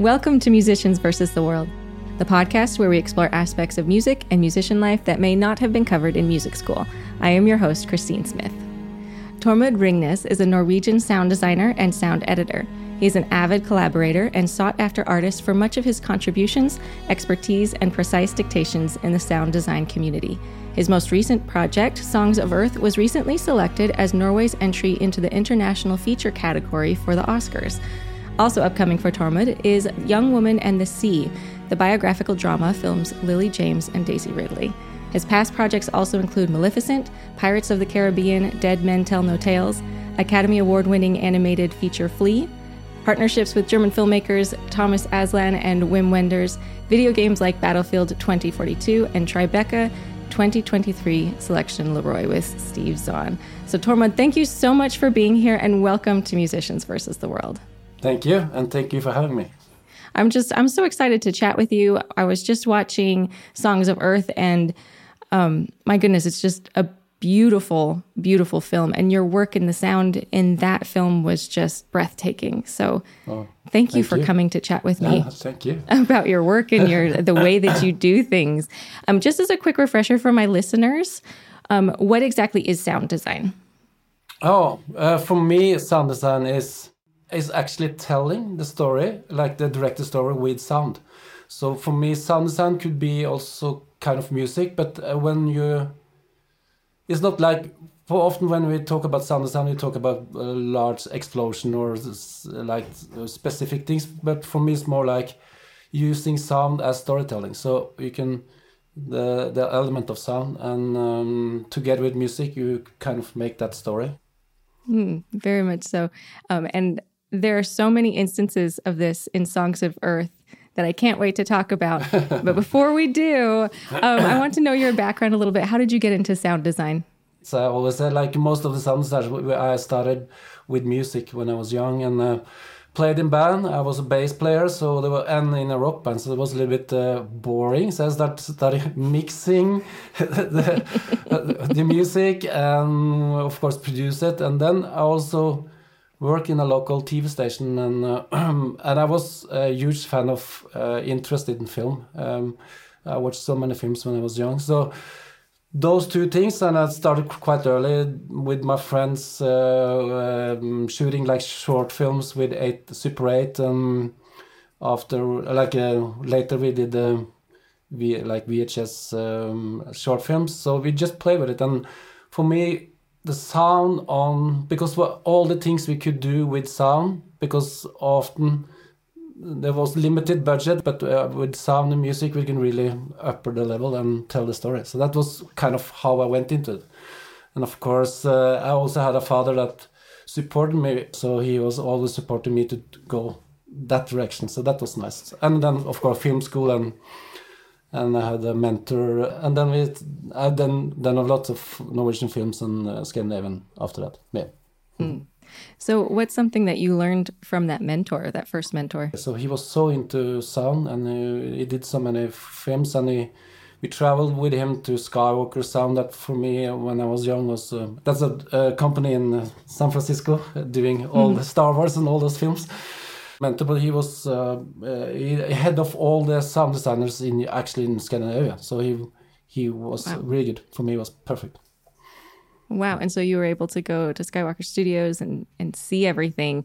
Welcome to Musicians versus the World, the podcast where we explore aspects of music and musician life that may not have been covered in music school. I am your host, Christine Smith. Tormod Ringnes is a Norwegian sound designer and sound editor. He is an avid collaborator and sought after artist for much of his contributions, expertise, and precise dictations in the sound design community. His most recent project, Songs of Earth, was recently selected as Norway's entry into the International Feature category for the Oscars. Also upcoming for Tormod is Young Woman and the Sea, the biographical drama films Lily James and Daisy Ridley. His past projects also include Maleficent, Pirates of the Caribbean, Dead Men Tell No Tales, Academy Award winning animated feature Flee, partnerships with German filmmakers Thomas Aslan and Wim Wenders, video games like Battlefield 2042, and Tribeca 2023 selection Laroy with Steve Zahn. So, Tormod, thank you so much for being here and welcome to Musicians versus the World. Thank you, and thank you for having me. I'm just I'm so excited to chat with you. I was just watching Songs of Earth, and um, my goodness, it's just a beautiful, beautiful film, and your work in the sound in that film was just breathtaking. So, oh, thank you thank for you. coming to chat with me. Thank you about your work and your the way that you do things. Um, just as a quick refresher for my listeners, um, what exactly is sound design? Oh, uh, for me, sound design is is actually telling the story, like the director story with sound. So for me, sound design could be also kind of music, but uh, when you, it's not like for often when we talk about sound design, we talk about a large explosion or like specific things. But for me, it's more like using sound as storytelling. So you can the the element of sound and um, together with music, you kind of make that story. Mm, very much so. Um, and there are so many instances of this in Songs of Earth that I can't wait to talk about. but before we do, um, I want to know your background a little bit. How did you get into sound design? So I always said, like most of the sound design, I started with music when I was young and uh, played in band. I was a bass player, so there were and in a rock band, so it was a little bit uh, boring. So I started, started mixing the, the music and of course produce it, and then I also work in a local TV station, and uh, and I was a huge fan of uh, interested in film. Um, I watched so many films when I was young, so those two things, and I started quite early with my friends uh, um, shooting like short films with eight Super Eight. Um, after like uh, later we did uh, v, like VHS um, short films, so we just play with it, and for me the sound on because all the things we could do with sound because often there was limited budget but uh, with sound and music we can really upper the level and tell the story. So that was kind of how i went into it. And of course uh, i also had a father that supported me so he was always supporting me to go that direction. So that was nice. And then of course film school and and I had a mentor, and then we I've done done a lot of Norwegian films and uh, Scandinavian after that. Yeah. Mm. So, what's something that you learned from that mentor, that first mentor? So he was so into sound, and uh, he did so many films, and he, we traveled with him to Skywalker Sound. That for me, when I was young, was uh, that's a, a, company in uh, San Francisco doing all mm. the Star Wars and all those films mentor, but he was uh, uh head of all the sound designers in actually in Scandinavia. So he he was wow. really good for me. It was perfect. Wow! And so you were able to go to Skywalker Studios and and see everything.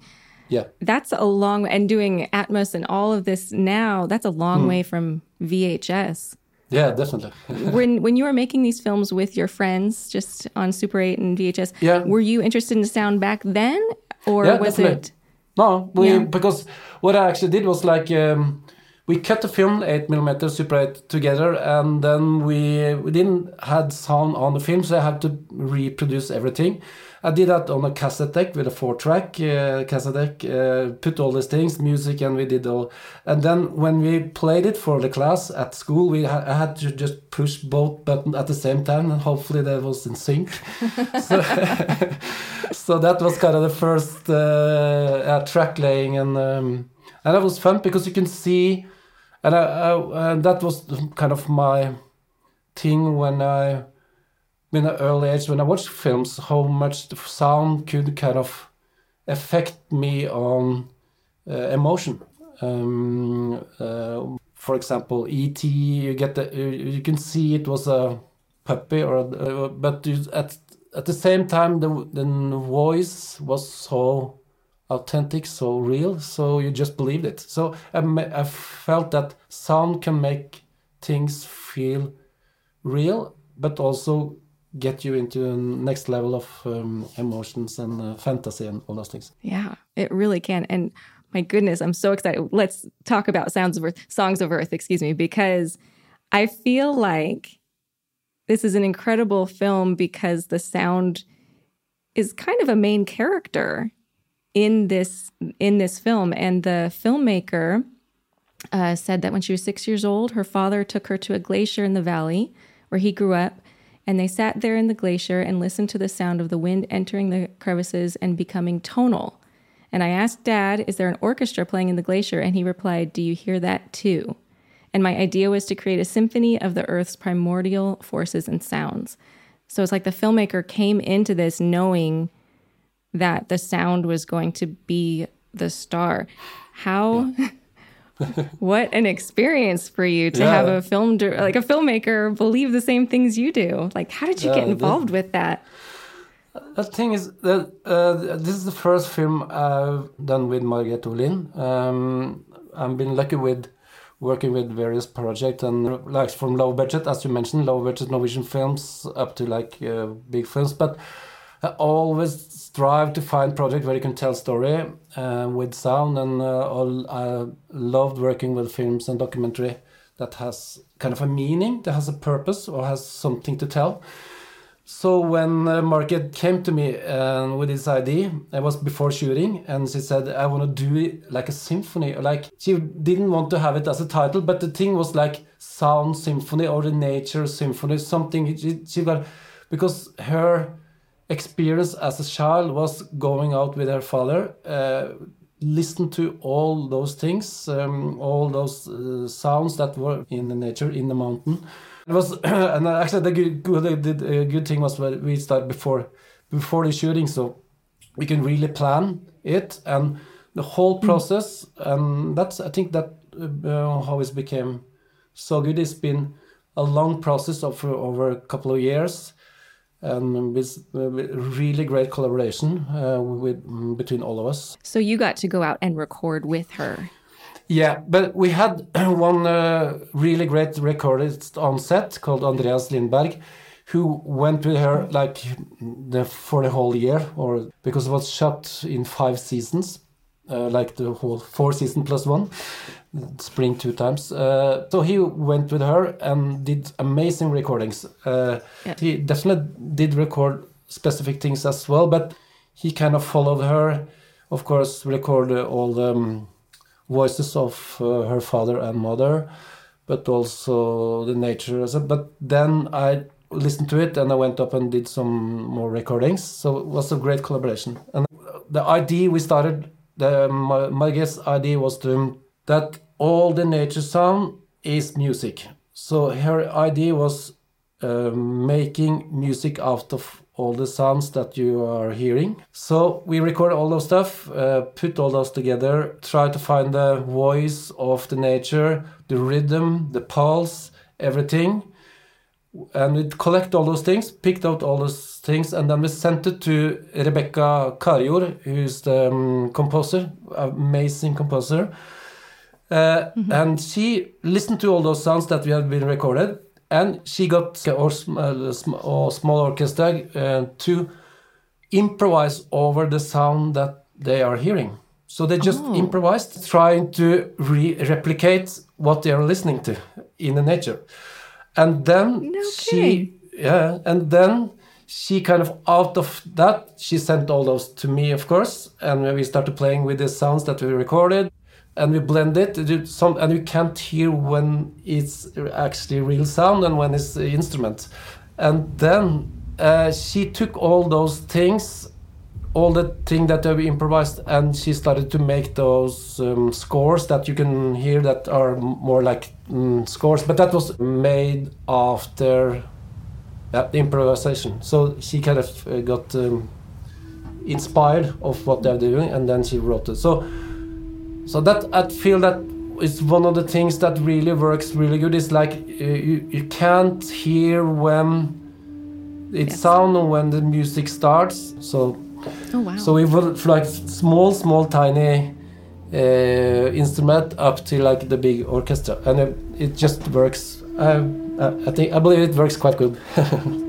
Yeah, that's a long and doing Atmos and all of this now. That's a long mm. way from VHS. Yeah, definitely. when when you were making these films with your friends, just on Super 8 and VHS, yeah. were you interested in sound back then, or yeah, was definitely. it? No, we yeah. because what I actually did was like um, we cut the film eight millimeter Super 8 together, and then we we didn't had sound on the film, so I had to reproduce everything. I did that on a cassette deck with a four track uh, cassette deck, uh, put all these things, music, and we did all. And then when we played it for the class at school, we ha I had to just push both buttons at the same time, and hopefully that was in sync. so, so, that was kind of the first uh, track laying, and um, and that was fun because you can see, and, I, I, that was kind of my thing when I in an early age when I watched films how much the sound could kind of affect me on uh, emotion. Um, uh, for example, ET, you get the, you, you can see it was a puppy, or uh, but you, at at the same time the the voice was so authentic, so real, so you just believed it. So I, I felt that sound can make things feel real, but also get you into a next level of um, emotions and uh, fantasy and all those things. Yeah, it really can. And my goodness, I'm so excited. Let's talk about Sounds of Earth, Songs of Earth, excuse me, because I feel like this is an incredible film because the sound is kind of a main character in this in this film. And the filmmaker uh, said that when she was six years old her father took her to a glacier in the valley where he grew up and they sat there in the glacier and listened to the sound of the wind entering the crevices and becoming tonal. And i asked dad is there an orchestra playing in the glacier? And he replied do you hear that too? And my idea was to create a symphony of the earth's primordial forces and sounds. So it's like the filmmaker came into this knowing that the sound was going to be the star. How what an experience for you to yeah. have a film like a filmmaker believe the same things you do. Like how did you get involved with that? The thing is that uh, this is the first film I've done with Margreth Olin. Um, I've been lucky with working with various projects and like from low budget, as you mentioned, low budget Norwegian films up to like uh, big films, but always strive to find projects where you can tell story uh, with sound, and uh, all, I loved working with films and documentary that has kind of a meaning, that has a purpose, or has something to tell. So when uh, Margreth came to me uh, with this idea, it was before shooting, and she said, "I want to do it like a symphony." Like she didn't want to have it as a title, but the thing was like sound symphony or the nature symphony, something. She, she got because her experience as a child was going out with her father, uh, listen to all those things, um, all those uh, sounds that were in the nature, in the mountain. It was, and actually the good, the uh, good thing was we started before, before the shooting, so we can really plan it and the whole mm. process. And that's, I think that uh, how it became so good. It's been a long process of over a couple of years and with, really great collaboration uh, with between all of us. So you got to go out and record with her. Yeah, but we had one uh, really great recordist on set called Andreas Lindberg, who went with her like the, for the whole year, or because it was shot in five seasons, uh, like the whole four season plus one spring two times. Uh, so he went with her and did amazing recordings. Uh, yeah. He definitely did record specific things as well, but he kind of followed her. Of course, record all the um, voices of uh, her father and mother, but also the nature. But then I listened to it and I went up and did some more recordings. So it was a great collaboration. And the idea we started, the my, my guess idea was to that all the nature sound is music. So her idea was uh, making music out of all the sounds that you are hearing. So we record all those stuff, uh, put all those together, try to find the voice of the nature, the rhythm, the pulse, everything. And we collect all those things, picked out all those things, and then we sent it to Rebekka Karijord, who's the um, composer, amazing composer uh, mm-hmm. And she listened to all those sounds that we had been recorded, and she got our small, small orchestra uh, to improvise over the sound that they are hearing. So they just oh. improvised, trying to re- replicate what they are listening to in the nature. And then she, yeah, and then she kind of out of that, she sent all those to me, of course, and we started playing with the sounds that we recorded and we blend it. Some and you can't hear when it's actually real sound and when it's instrument. And then uh, she took all those things all the thing that we improvised and she started to make those um, scores that you can hear that are more like um, scores but that was made after uh, improvisation so she kind of uh, got um, inspired of what they're doing and then she wrote it so so that I feel that is one of the things that really works really good. Is like uh, you you can't hear when it Yes. sound when the music starts. So Oh so we would like small small tiny uh, instrument up to like the big orchestra, and it, it just works. I I think I believe it works quite good.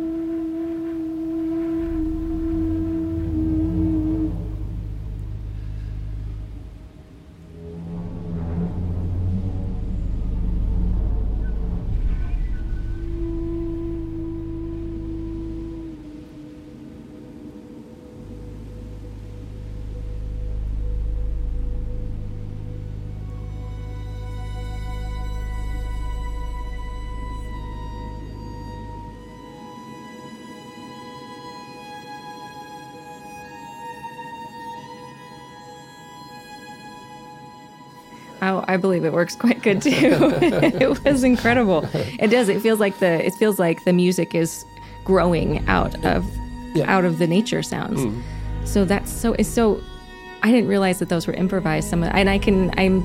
I believe it works quite good too. it was incredible. It does. It feels like the it feels like the music is growing out of Yeah. out of the nature sounds. Mm-hmm. So that's so it's so I didn't realize that those were improvised some of, and I can I'm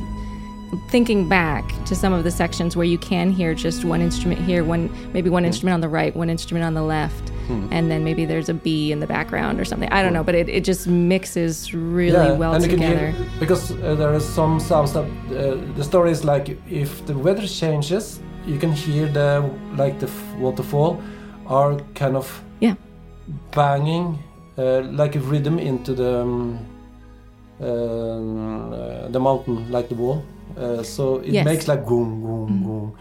thinking back to some of the sections where you can hear just one instrument here, one maybe one instrument on the right, one instrument on the left, and then maybe there's a bee in the background or something. I don't know, but it, it just mixes really well and together. hear because uh, there are some sounds that uh, the story is like if the weather changes, you can hear the like the f- waterfall are kind of Yeah. banging uh, like a rhythm into the um, uh, the mountain, like the wall. Uh, so it Yes. makes like boom, boom, boom,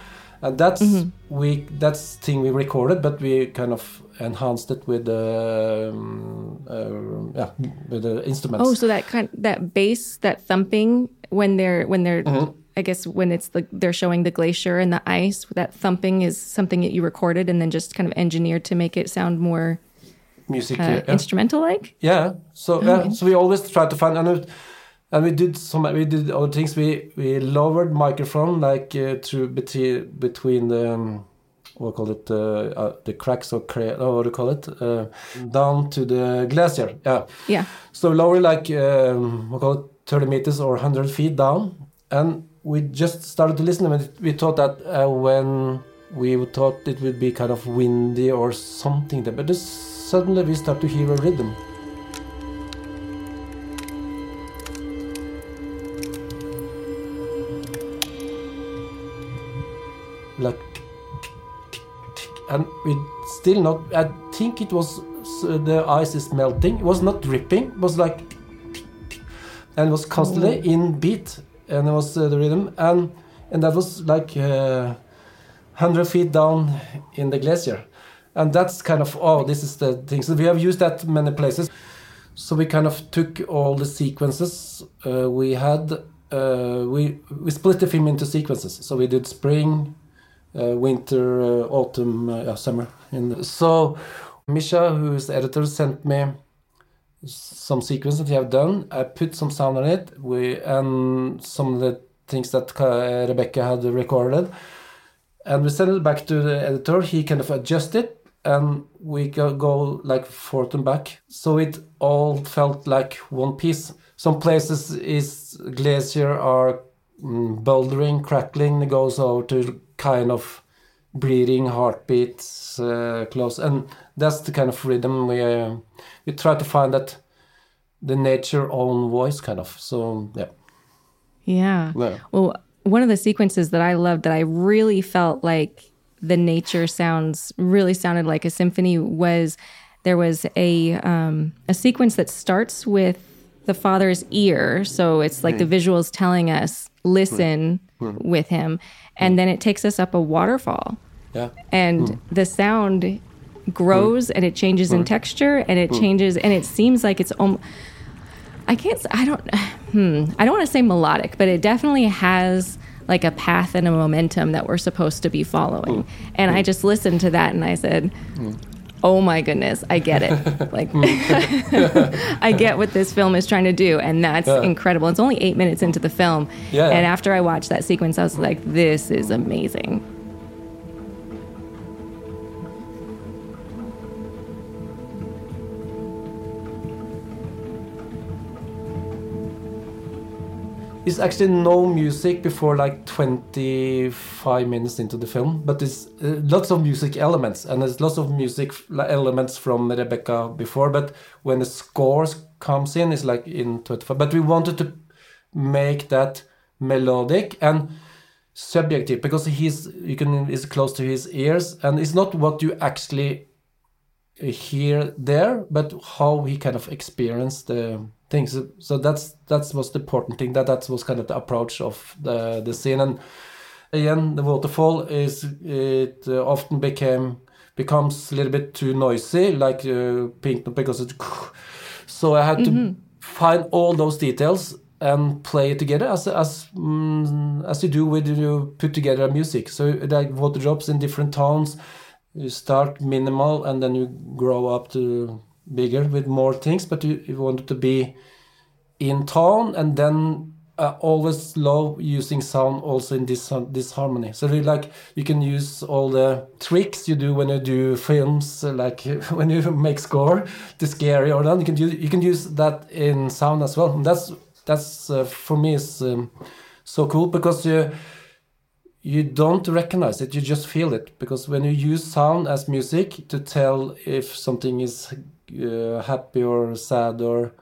and that's we that's thing we recorded, but we kind of enhanced it with the um, uh, yeah with the instruments. Oh, so that kind that bass, that thumping when they're when they're I guess when it's the they're showing the glacier and the ice, that thumping is something that you recorded and then just kind of engineered to make it sound more music uh, yeah. instrumental like. yeah so yeah, so we always try to find and, it- and we did some we did other things we we lowered microphone like uh, through between between the um, what call it uh, uh, the cracks or cra- oh, what do you call it uh, down to the glacier yeah Yeah. so lower like um, what call it 30 meters or 100 feet down and we just started to listen and we thought that uh, when we thought it would be kind of windy or something there but suddenly we start to hear a rhythm like and we still not i think it was uh, the ice is melting. It was not dripping. It was like and it was constantly in beat and it was uh, the rhythm. And and that was like uh, 100 feet down in the glacier. And that's kind of oh this is the thing. So we have used that many places. So we kind of took all the sequences uh, we had uh, we we split the film into sequences. So we did spring winter, uh, autumn, uh, summer. So Misha, who is the editor, sent me some sequences he have done. I put some sound on it. We and some of the things that Rebekka had recorded, and we sent it back to the editor. He kind of adjusted, and we go, go like forth and back. So it all felt like one piece. Some places is glacier are mm, bouldering, crackling. It goes over to kind of breathing, heartbeats uh, close, and that's the kind of rhythm we uh, we try to find that the nature own voice kind of. So yeah, Yeah. Yeah. Well, one of the sequences that I loved that I really felt like the nature sounds really sounded like a symphony was there was a um, a sequence that starts with the father's ear, so it's like the visuals telling us listen Hmm. with him, and hmm. then it takes us up a waterfall. Yeah, and hmm. the sound grows and it changes in texture and it changes and it seems like it's om- I can't I don't hmm I don't want to say melodic but it definitely has like a path and a momentum that we're supposed to be following. And I just listened to that and I said oh my goodness I get it like I get what this film is trying to do and that's Yeah. incredible it's only 8 minutes into the film Yeah. and after I watched that sequence I was like this is amazing It's actually no music before like 25 minutes into the film, but there's uh, lots of music elements, and there's lots of music elements from Rebekka before. But when the scores comes in, it's like in 25. But we wanted to make that melodic and subjective because he's you can is close to his ears, and it's not what you actually hear there, but how he kind of experienced the things. So that's that's was the important thing. That that was kind of the approach of the the scene. And again, the waterfall is it uh, often became becomes a little bit too noisy, like uh, Pink, because it. So I had mm -hmm. to mm-hmm. find all those details and play it together as as mm, as you do when you put together music. So like water drops in different tones. You start minimal and then you grow up to bigger with more things, but you, you want to be in tone and then uh, always love using sound also in this this harmony. So like you can use all the tricks you do when you do films, like when you make score to scary or not. You can use you can use that in sound as well. And that's that's uh, for me is um, so cool because you you don't recognize it, you just feel it. Because when you use sound as music to tell if something is uh, happy or sad or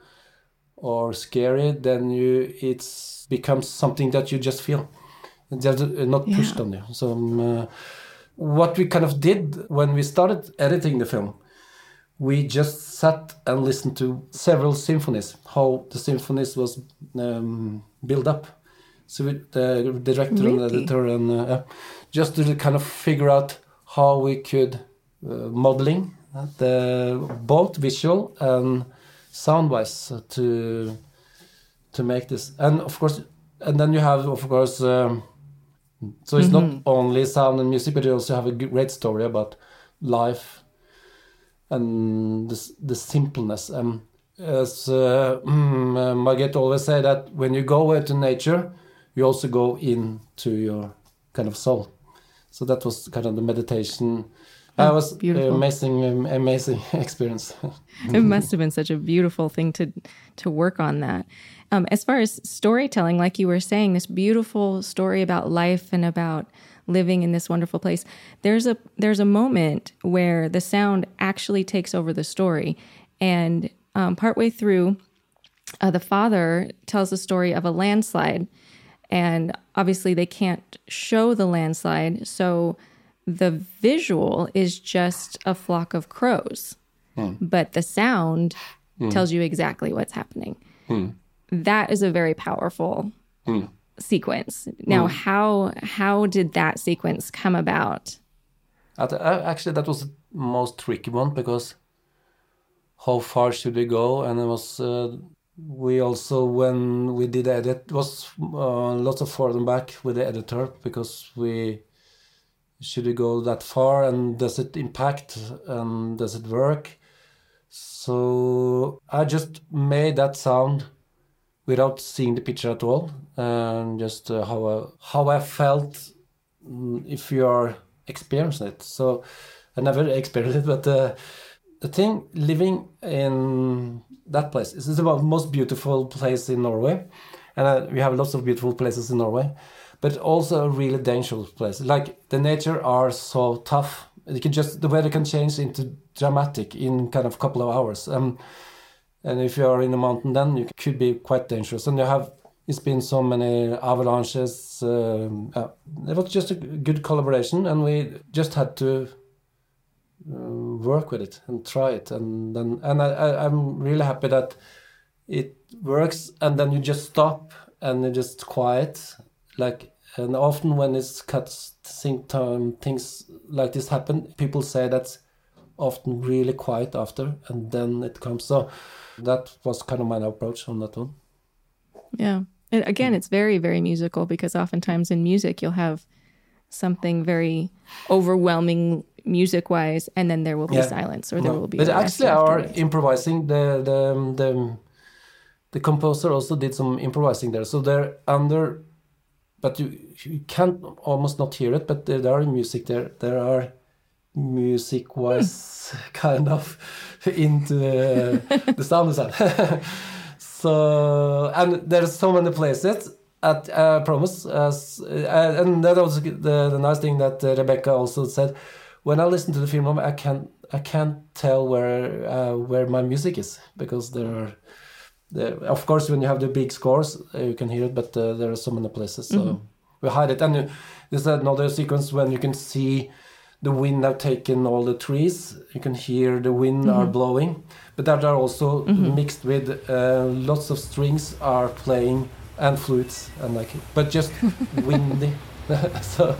or scary, then you it's becomes something that you just feel, just uh, not pushed yeah. on you. So um, uh, what we kind of did when we started editing the film, we just sat and listened to several symphonies, how the symphonies was um, built up. So we, the director really? and editor and uh, just to kind of figure out how we could uh, modeling the both visual and sound wise to to make this and of course and then you have of course um, so it's mm -hmm. not mm-hmm. only sound and music but you also have a great story about life and the, the simpleness um, as uh, mm, Margreth always say that when you go into nature you also go into your kind of soul so that was kind of the meditation that was beautiful. amazing, um, amazing experience. it must have been such a beautiful thing to to work on that. Um, as far as storytelling, like you were saying, this beautiful story about life and about living in this wonderful place. There's a there's a moment where the sound actually takes over the story, and um, partway through, uh, the father tells the story of a landslide, and obviously they can't show the landslide, so the visual is just a flock of crows, hmm. but the sound hmm. tells you exactly what's happening. Hmm. That is a very powerful sequence. Now, how how did that sequence come about? Actually, that was the most tricky one because how far should we go? And it was uh, we also when we did edit was uh, lots of forward and back with the editor because we should it go that far and does it impact and does it work? So i just made that sound without seeing the picture at all and just uh, how I, how i felt mm, if you are experiencing it. So i never experienced it but uh, the thing living in that place is about the most beautiful place in norway and uh, we have lots of beautiful places in norway but also a really dangerous place. Like the nature are so tough. You can just the weather can change into dramatic in kind of a couple of hours. Um, and if you are in the mountain, then you could be quite dangerous. And you have it's been so many avalanches. Um, uh, it was just a good collaboration, and we just had to Uh, work with it and try it. And then and I, I'm really happy that it works. And then you just stop and you just quiet like and often when it's cuts sync time things like this happen people say that's often really quiet after and then it comes so that was kind of my approach on that one yeah and again it's very very musical because oftentimes in music you'll have something very overwhelming music wise and then there will be yeah. silence or there will be but actually our improvising the the the the composer also did some improvising there so they're under but you, you can't almost not hear it but there, there are music there there are music was kind of into the, the sound design so and there's so many places At uh, promise, as, uh, and that was the, the nice thing that uh, Rebekka also said. When I listen to the film, I can't I can't tell where uh, where my music is because there are. There, of course, when you have the big scores, uh, you can hear it, but uh, there are so many places, so Mhm. we hide it. And uh, there's another sequence when you can see the wind have taken all the trees. You can hear the wind are Mhm. blowing, but that are also Mhm. mixed with uh, lots of strings are playing and flutes and like, but just windy. so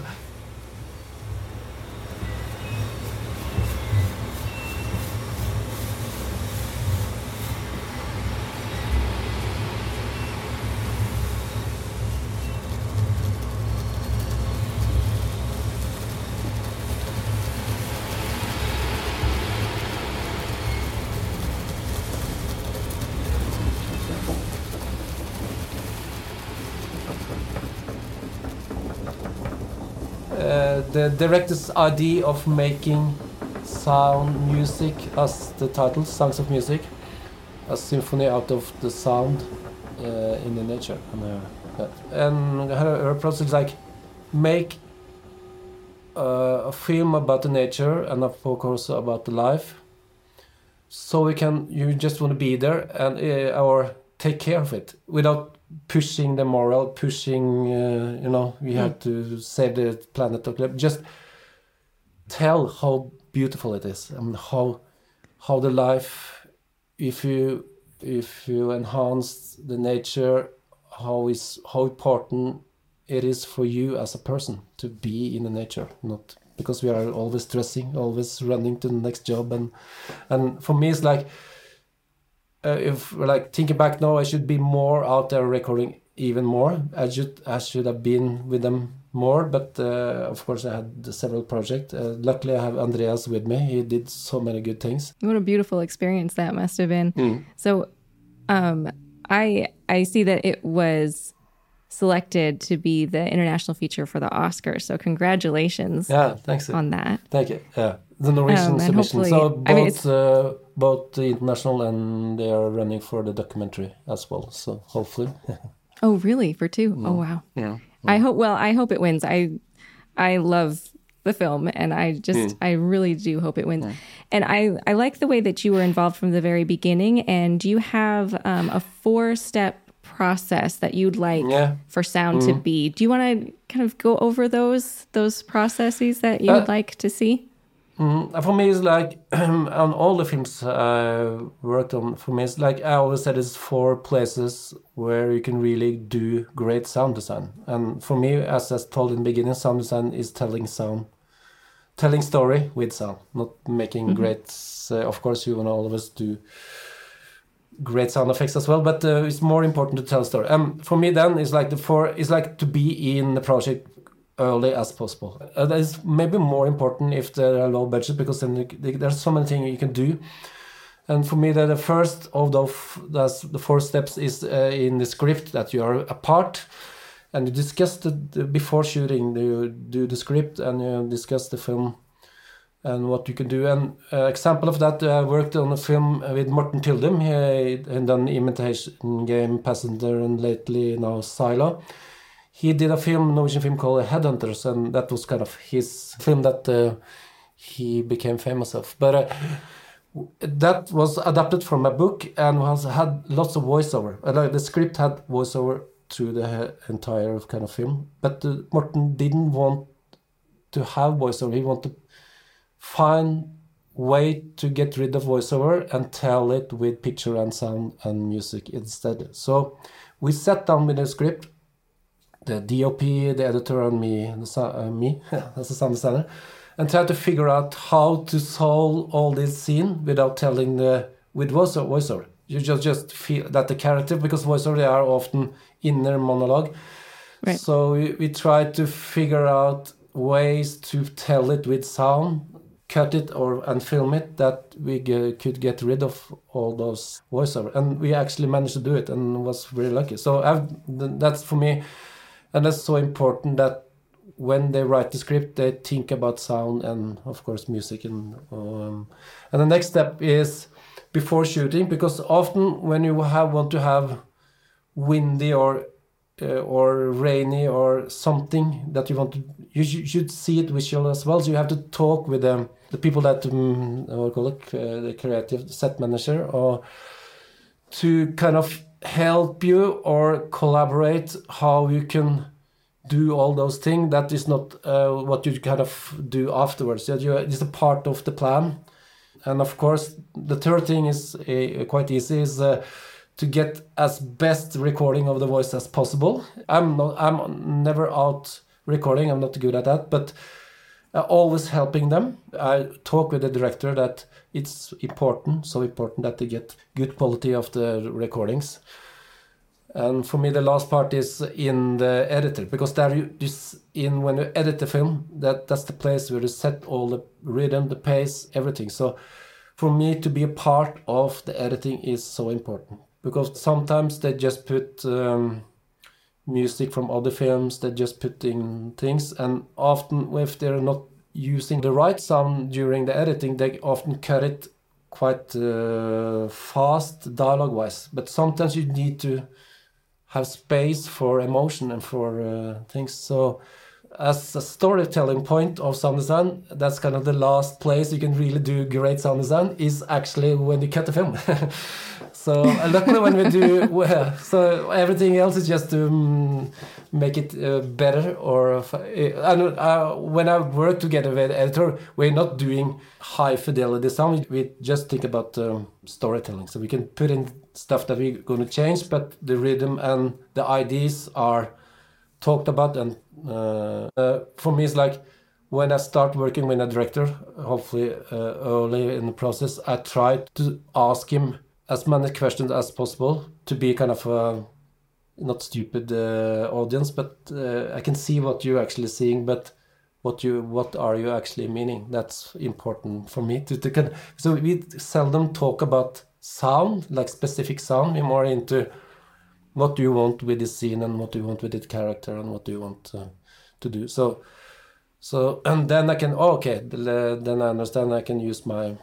uh, the director's idea of making sound music as the title, songs of music, a symphony out of the sound uh, in the nature. And, uh, and her, her is like make uh, a film about the nature and of course about the life. So we can, you just want to be there and uh, or take care of it without pushing the moral, pushing, uh, you know, we have to save the planet. Just tell how beautiful it is and how how the life, if you if you enhance the nature, how is how important it is for you as a person to be in the nature, not because we are always stressing, always running to the next job, and and for me it's like uh, if like thinking back now, I should be more out there recording even more. I should I should have been with them more, but uh, of course I had several projects. Uh, luckily, I have Andreas with me. He did so many good things. What a beautiful experience that must have been. So, um, I I see that it was selected to be the international feature for the Oscars. So, congratulations Yeah, thanks. on that. Thank you. Yeah, the Norwegian Um, submission. So both I mean, both the international and they are running for the documentary as well. So hopefully, Oh, really? For two? Oh, wow. yeah. I hope. Well, I hope it wins. I I love the film, and I just I really do hope it wins. And I I like the way that you were involved from the very beginning. And you have um, a four step process that you'd like Yeah. for sound to be. Do you want to kind of go over those those processes that you would Uh, like to see? Mm, for me, it's like on all the films I worked on. For me, it's like I always said, it's four places where you can really do great sound design. And for me, as I told in the beginning, sound design is telling sound, telling story with sound, not making great. Uh, of course, you want to always do great sound effects as well, but uh, it's more important to tell a story. Um, for me, then it's like the four. It's like to be in the project early as possible. Uh, that is maybe more important if there are low budget because then there's so many things you can do. And for me, the, first of that's the four steps is uh, in the script that you are apart, and you discuss the, the before shooting. You do the script and you discuss the film and what you can do. And uh, example of that, I worked on a film with Morten Tyldum. He had done Imitation Game, Passenger, and lately now Silo he did a film, Norwegian film called Headhunters, and that was kind of his film that uh, he became famous of. But uh, that was adapted from a book and was had lots of voiceover. Uh, the script had voiceover through the entire kind of film, but uh, didn't want to have voiceover. He wanted to find way to get rid of voiceover and tell it with picture and sound and music instead. So we sat down with the script the DOP, the editor, and me, the, uh, me as a sound designer, and try to figure out how to solve all this scene without telling the with voiceover. voiceover. You just just feel that the character, because voiceover they are often inner monologue. Right. So we, we try to figure out ways to tell it with sound, cut it or and film it that we could get rid of all those voiceover, and we actually managed to do it and was very lucky. So I've, that's for me and that's so important that when they write the script they think about sound and of course music and um, and the next step is before shooting because often when you have want to have windy or uh, or rainy or something that you want to you sh- should see it visual as well. So you have to talk with them the people that um, call it uh, the creative set manager or to kind of help you or collaborate how you can do all those things that is not uh, what you kind of do afterwards it's a part of the plan and of course the third thing is uh, quite easy is uh, to get as best recording of the voice as possible. I'm not I'm never out recording. I'm not good at that, but uh, always helping them. I talk with the director that it's important, so important that they get good quality of the recordings. And for me, the last part is in the editor because there you just in when you edit the film, that that's the place where you set all the rhythm, the pace, everything. So for me to be a part of the editing is so important because sometimes they just put um, music from other films they just put in things and often if they're not using the right sound during the editing they often cut it quite uh, fast dialogue wise but sometimes you need to have space for emotion and for uh, things so as a storytelling point of sound design, that's kind of the last place you can really do great sound design is actually when you cut the film. so luckily when we do, well, so everything else is just to um, make it uh, better. Or uh, uh, when I work together with editor, we're not doing high fidelity sound. We just think about um, storytelling. So we can put in stuff that we're going to change, but the rhythm and the ideas are talked about and uh, uh, for me it's like when I start working with a director, hopefully uh, early in the process, I try to ask him as many questions as possible to be kind of a not stupid uh, audience, but uh, I can see what you're actually seeing, but what you what are you actually meaning? That's important for me to, to can, so we seldom talk about sound, like specific sound. We're more into what do you want with this scene and what do you want with the character and what do you want uh, to do so so and then i can oh, okay then i understand i can use my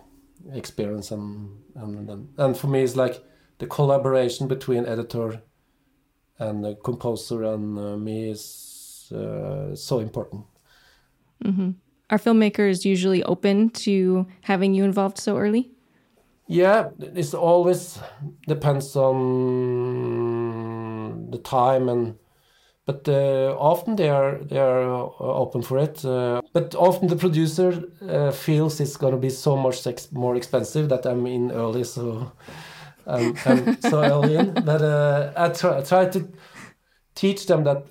experience and and and for me it's like the collaboration between editor and the composer and uh, me is uh, so important mm-hmm. are filmmakers usually open to having you involved so early yeah, it always depends on the time and but uh, often they are they are uh, open for it. Uh, but often the producer uh, feels it's going to be so much ex more expensive that I'm in early, so I'm, I'm so early in. But uh, I try, I try to teach them that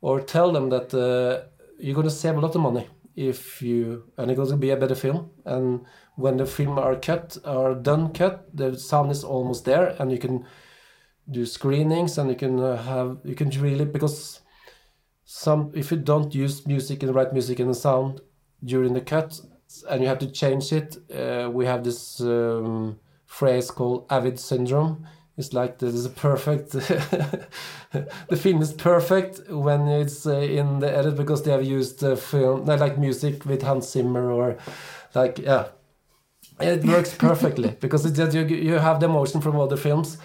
or tell them that uh, you're going to save a lot of money if you and it's going to be a better film and when the film are cut are done cut the sound is almost there and you can do screenings and you can uh, have you can really because some if you don't use music and write music and sound during the cut and you have to change it uh, we have this um, phrase called avid syndrome. It's like this is a perfect. The film is perfect when it's uh, in the edit because they have used uh, film like music with Hans Zimmer or like yeah. It works perfectly because it's just you, you have the emotion from other films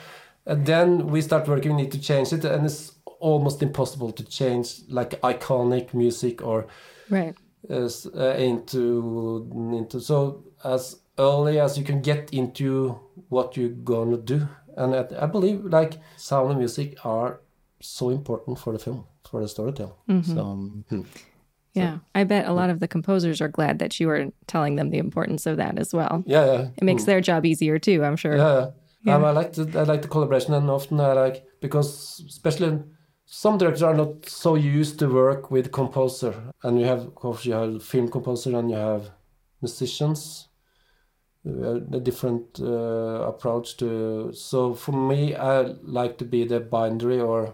and then we start working we need to change it and it's almost impossible to change like iconic music or right uh, into into so as early as you can get into what you're gonna do and I, I believe like sound and music are so important for the film for the storytelling mm-hmm. so um, hmm. Yeah, I bet a lot of the composers are glad that you are telling them the importance of that as well. Yeah, yeah. It makes mm. their job easier too, I'm sure. Yeah, yeah. Um, I like the I like the collaboration, and often I like because especially some directors are not so used to work with composer, and you have of course you have film composer and you have musicians. Uh, a different uh, approach to. So for me, I like to be the bindery or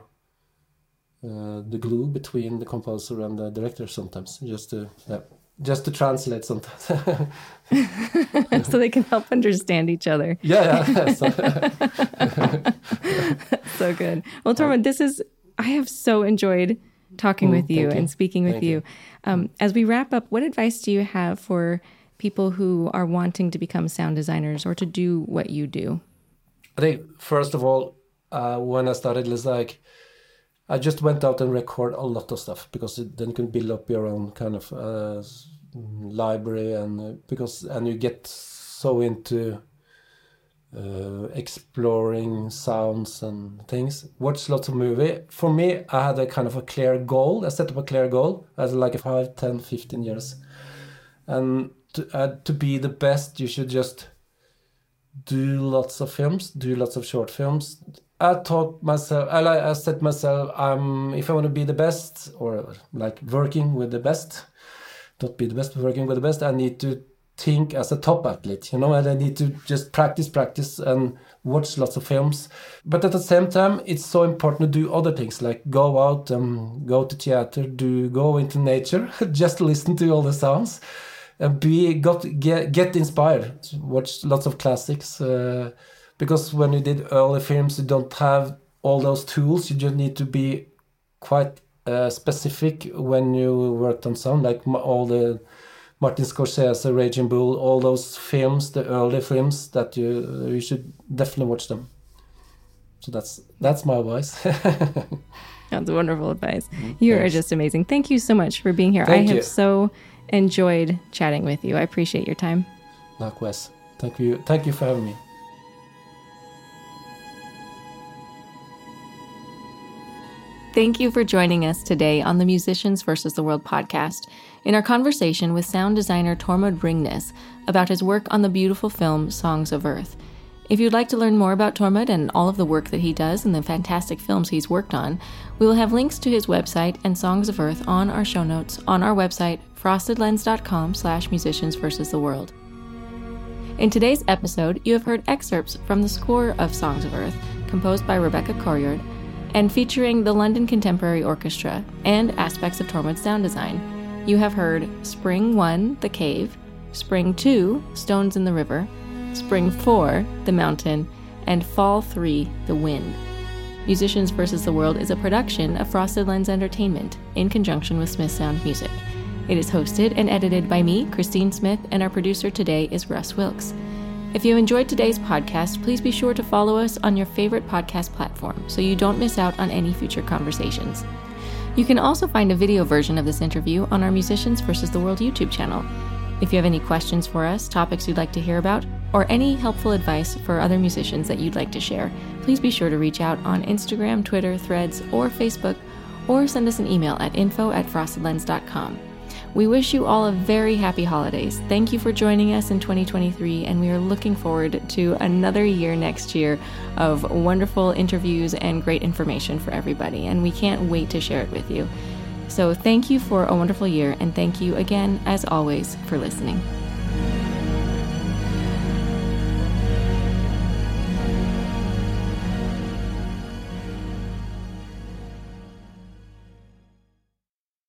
uh, the glue between the composer and the director sometimes, just to yeah, just to translate sometimes. so they can help understand each other. Yeah, yeah. so, so good. Well, Tormod, this is I have so enjoyed talking mm, with you, you, and speaking with you. you. Um, as we wrap up, what advice do you have for people who are wanting to become sound designers or to do what you do? I think first of all, uh, when I started, it's like I just went out and record a lot of stuff because it, then you can build up your own kind of uh, library and uh, because and you get so into uh, exploring sounds and things. Watch lots of movie. For me, I had a kind of a clear goal. I set up a clear goal as like a 5, 10, 15 years. And to, uh, to be the best, you should just do lots of films, do lots of short films. I taught myself, I, I said myself, um, if I want to be the best or like working with the best, not be the best, but working with the best, I need to think as a top athlete, you know, and I need to just practice, practice, and watch lots of films. But at the same time, it's so important to do other things like go out and go to theater, do go into nature, just listen to all the sounds, and be got get get inspired. Watch lots of classics, uh, because when you did early films, you don't have all those tools. You just need to be quite uh, specific when you worked on sound, like all the Martin Scorsese, the Raging Bull, all those films, the early films that you you should definitely watch them. So that's that's my advice. that's wonderful advice. Mm, you are just amazing. Thank you so much for being here. Thank I have you. so enjoyed chatting with you. I appreciate your time. Likewise. Thank you. Thank you for having me. Thank you for joining us today on the Musicians versus the World podcast in our conversation with sound designer Tormod Ringnes about his work on the beautiful film Songs of Earth. If you'd like to learn more about Tormod and all of the work that he does and the fantastic films he's worked on, we will have links to his website and Songs of Earth on our show notes on our website, frostedlens.com slash musicians versus the world. In today's episode, you have heard excerpts from the score of Songs of Earth, composed by Rebekka Karijord, and featuring the London Contemporary Orchestra and aspects of Tormod's sound design. You have heard Spring 1, The Cave, Spring 2, Stones in the River, Spring 4, The Mountain, and Fall 3, The Wind. Musicians vs. the World is a production of Frosted Lens Entertainment in conjunction with Smith Sound Music. It is hosted and edited by me, Christine Smith, and our producer today is Russ Wilkes. If you enjoyed today's podcast, please be sure to follow us on your favorite podcast platform so you don't miss out on any future conversations. You can also find a video version of this interview on our Musicians vs. the World YouTube channel. If you have any questions for us, topics you'd like to hear about, or any helpful advice for other musicians that you'd like to share, please be sure to reach out on Instagram, Twitter, Threads, or Facebook, or send us an email at info at frostedlens.com. We wish you all a very happy holidays. Thank you for joining us in 2023, and we are looking forward to another year next year of wonderful interviews and great information for everybody. And we can't wait to share it with you. So, thank you for a wonderful year, and thank you again, as always, for listening.